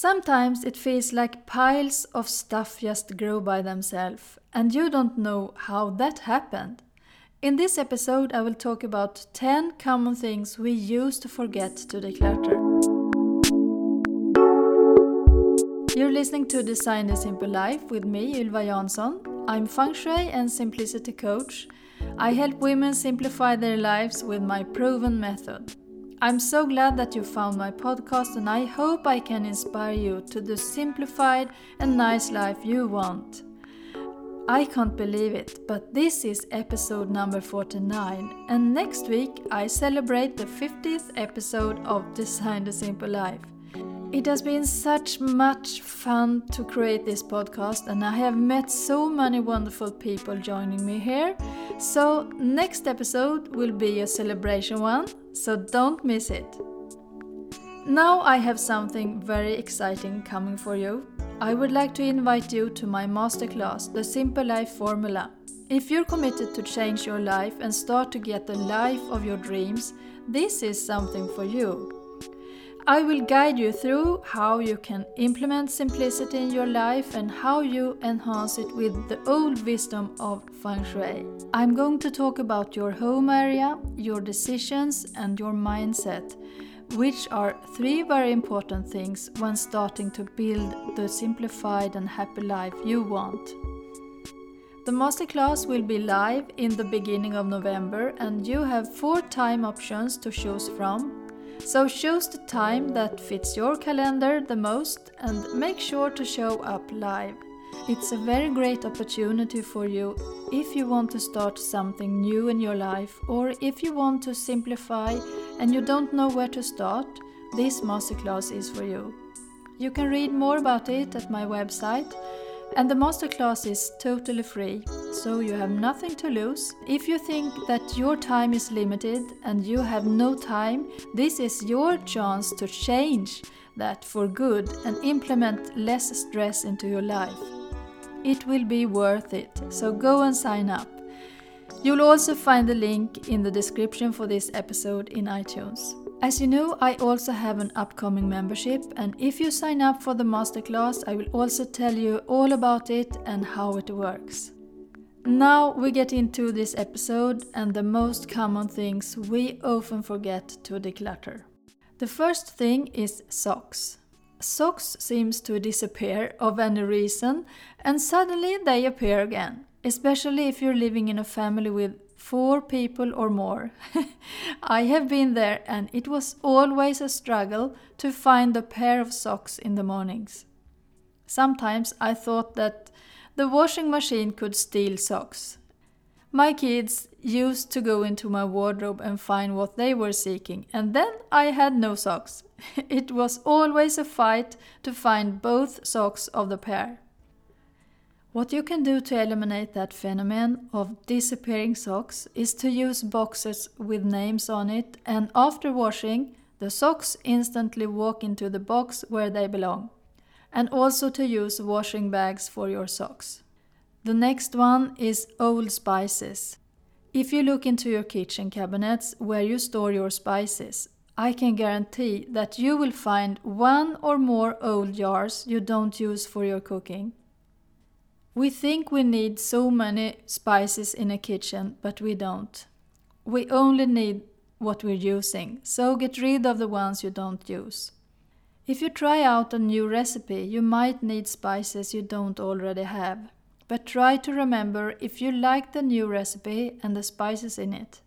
Sometimes it feels like piles of stuff just grow by themselves, and you don't know how that happened. In this episode, I will talk about 10 common things we use to forget to declutter. You're listening to Design the Simple Life with me, Ylva Jansson. I'm feng shui and simplicity coach. I help women simplify their lives with my proven method. I'm so glad that you found my podcast, and I hope I can inspire you to the simplified and nice life you want. I can't believe it, but this is episode number 49, and next week I celebrate the 50th episode of Design the Simple Life. It has been such much fun to create this podcast, and I have met so many wonderful people joining me here. So, next episode will be a celebration one, so don't miss it. Now, I have something very exciting coming for you. I would like to invite you to my masterclass, The Simple Life Formula. If you're committed to change your life and start to get the life of your dreams, this is something for you. I will guide you through how you can implement simplicity in your life and how you enhance it with the old wisdom of feng shui. I'm going to talk about your home area, your decisions, and your mindset, which are three very important things when starting to build the simplified and happy life you want. The masterclass will be live in the beginning of November, and you have four time options to choose from so choose the time that fits your calendar the most and make sure to show up live. It's a very great opportunity for you if you want to start something new in your life or if you want to simplify and you don't know where to start, this masterclass is for you. You can read more about it at my website and the masterclass is totally free, so you have nothing to lose. If you think that your time is limited and you have no time, this is your chance to change that for good and implement less stress into your life. It will be worth it, so go and sign up. You'll also find the link in the description for this episode in iTunes. As you know, I also have an upcoming membership, and if you sign up for the masterclass, I will also tell you all about it and how it works. Now we get into this episode and the most common things we often forget to declutter. The first thing is socks. Socks seems to disappear of any reason and suddenly they appear again, especially if you're living in a family with four people or more. I have been there and it was always a struggle to find a pair of socks in the mornings. Sometimes I thought that the washing machine could steal socks. My kids used to go into my wardrobe and find what they were seeking, and then I had no socks. it was always a fight to find both socks of the pair. What you can do to eliminate that phenomenon of disappearing socks is to use boxes with names on it and after washing, the socks instantly walk into the box where they belong. And also to use washing bags for your socks. The next one is old spices. If you look into your kitchen cabinets where you store your spices, I can guarantee that you will find one or more old jars you don't use for your cooking. We think we need so many spices in a kitchen, but we don't. We only need what we're using, so get rid of the ones you don't use. If you try out a new recipe, you might need spices you don't already have. But try to remember if you like the new recipe and the spices in it.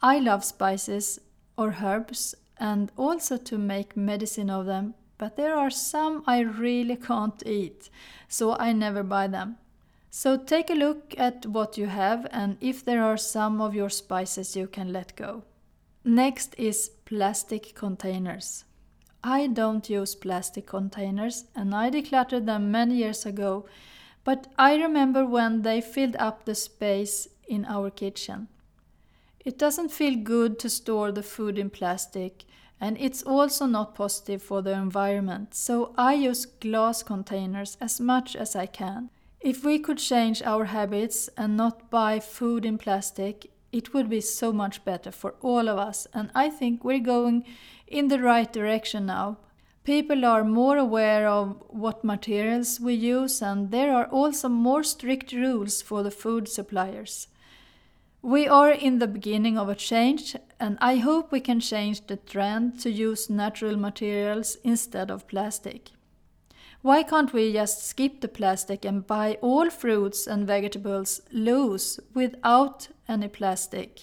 I love spices or herbs and also to make medicine of them, but there are some I really can't eat, so I never buy them. So take a look at what you have and if there are some of your spices you can let go. Next is plastic containers. I don't use plastic containers and I decluttered them many years ago, but I remember when they filled up the space in our kitchen. It doesn't feel good to store the food in plastic and it's also not positive for the environment, so I use glass containers as much as I can. If we could change our habits and not buy food in plastic, it would be so much better for all of us, and I think we're going in the right direction now. People are more aware of what materials we use, and there are also more strict rules for the food suppliers. We are in the beginning of a change, and I hope we can change the trend to use natural materials instead of plastic. Why can't we just skip the plastic and buy all fruits and vegetables loose without any plastic?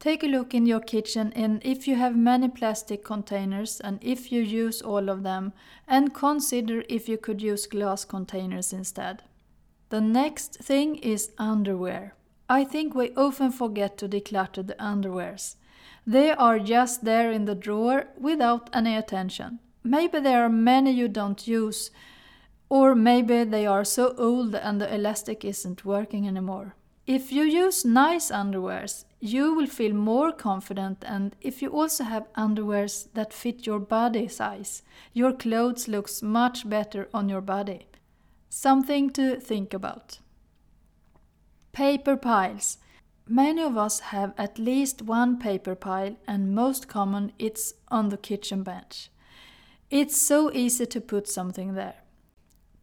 Take a look in your kitchen and if you have many plastic containers and if you use all of them and consider if you could use glass containers instead. The next thing is underwear. I think we often forget to declutter the underwears. They are just there in the drawer without any attention. Maybe there are many you don't use, or maybe they are so old and the elastic isn't working anymore. If you use nice underwears, you will feel more confident and if you also have underwears that fit your body size, your clothes looks much better on your body. Something to think about. Paper piles. Many of us have at least one paper pile and most common it's on the kitchen bench. It's so easy to put something there.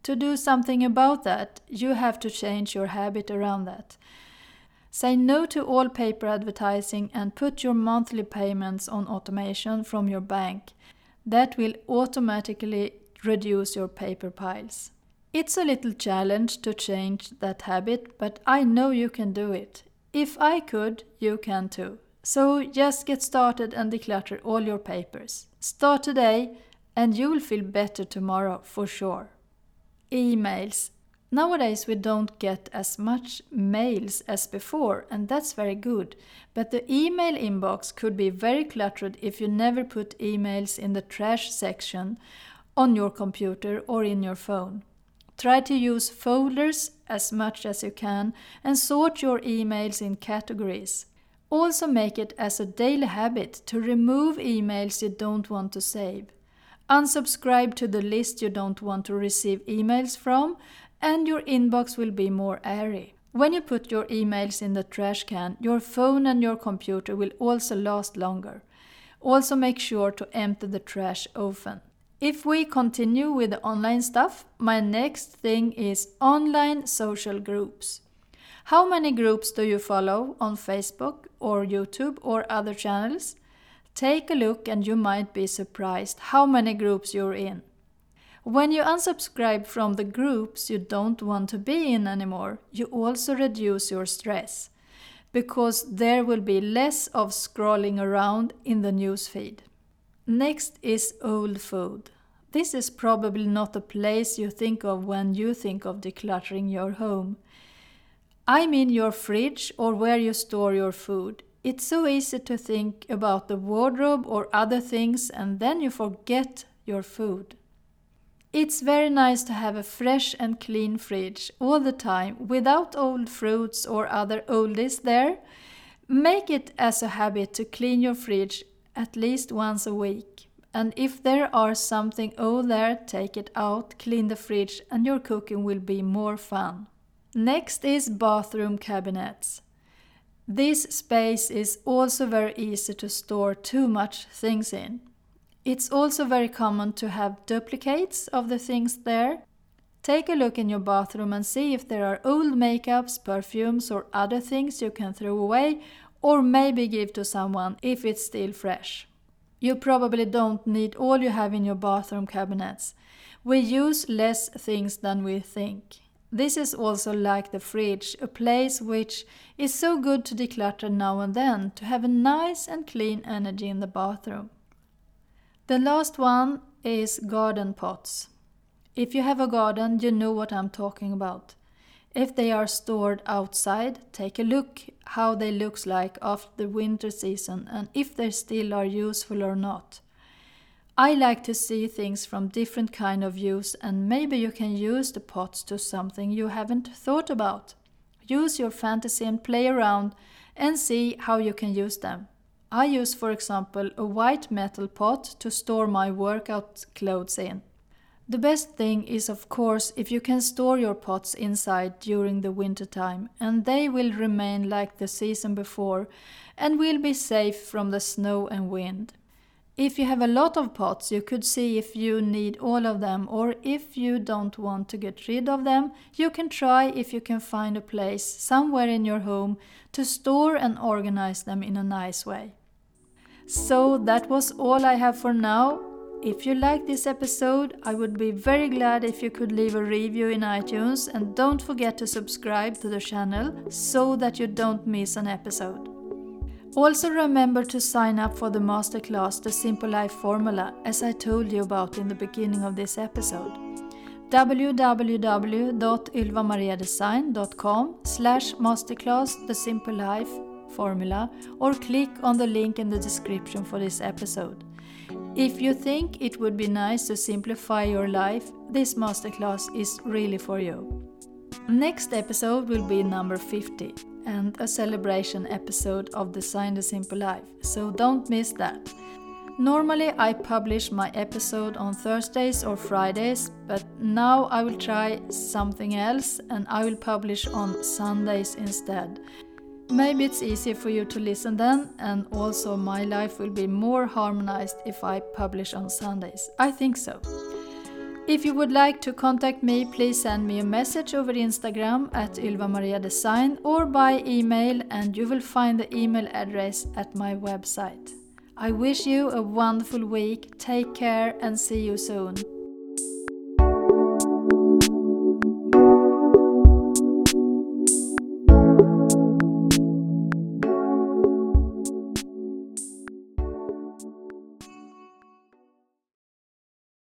To do something about that, you have to change your habit around that. Say no to all paper advertising and put your monthly payments on automation from your bank. That will automatically reduce your paper piles. It's a little challenge to change that habit, but I know you can do it. If I could, you can too. So just get started and declutter all your papers. Start today and you will feel better tomorrow for sure. Emails. Nowadays we don't get as much mails as before and that's very good. But the email inbox could be very cluttered if you never put emails in the trash section on your computer or in your phone. Try to use folders as much as you can and sort your emails in categories. Also make it as a daily habit to remove emails you don't want to save. Unsubscribe to the list you don't want to receive emails from, and your inbox will be more airy. When you put your emails in the trash can, your phone and your computer will also last longer. Also, make sure to empty the trash often. If we continue with the online stuff, my next thing is online social groups. How many groups do you follow on Facebook or YouTube or other channels? Take a look and you might be surprised how many groups you're in. When you unsubscribe from the groups you don't want to be in anymore, you also reduce your stress because there will be less of scrolling around in the newsfeed. Next is old food. This is probably not a place you think of when you think of decluttering your home. I mean your fridge or where you store your food. It's so easy to think about the wardrobe or other things and then you forget your food. It's very nice to have a fresh and clean fridge all the time without old fruits or other oldies there. Make it as a habit to clean your fridge at least once a week. And if there are something old there, take it out, clean the fridge, and your cooking will be more fun. Next is bathroom cabinets. This space is also very easy to store too much things in. It's also very common to have duplicates of the things there. Take a look in your bathroom and see if there are old makeups, perfumes, or other things you can throw away or maybe give to someone if it's still fresh. You probably don't need all you have in your bathroom cabinets. We use less things than we think. This is also like the fridge, a place which is so good to declutter now and then to have a nice and clean energy in the bathroom. The last one is garden pots. If you have a garden, you know what I'm talking about. If they are stored outside, take a look how they looks like after the winter season and if they still are useful or not. I like to see things from different kind of views and maybe you can use the pots to something you haven't thought about. Use your fantasy and play around and see how you can use them. I use for example a white metal pot to store my workout clothes in. The best thing is of course if you can store your pots inside during the winter time and they will remain like the season before and will be safe from the snow and wind. If you have a lot of pots, you could see if you need all of them, or if you don't want to get rid of them, you can try if you can find a place somewhere in your home to store and organize them in a nice way. So that was all I have for now. If you like this episode, I would be very glad if you could leave a review in iTunes and don't forget to subscribe to the channel so that you don't miss an episode. Also remember to sign up for the masterclass The Simple Life Formula as I told you about in the beginning of this episode www.ylvamariadesign.com slash masterclass The Simple Life Formula or click on the link in the description for this episode. If you think it would be nice to simplify your life, this masterclass is really for you. Next episode will be number 50 and a celebration episode of Design the Simple Life, so don't miss that. Normally, I publish my episode on Thursdays or Fridays, but now I will try something else and I will publish on Sundays instead. Maybe it's easier for you to listen then, and also my life will be more harmonized if I publish on Sundays. I think so. If you would like to contact me, please send me a message over Instagram at Ylva Maria Design or by email, and you will find the email address at my website. I wish you a wonderful week, take care, and see you soon.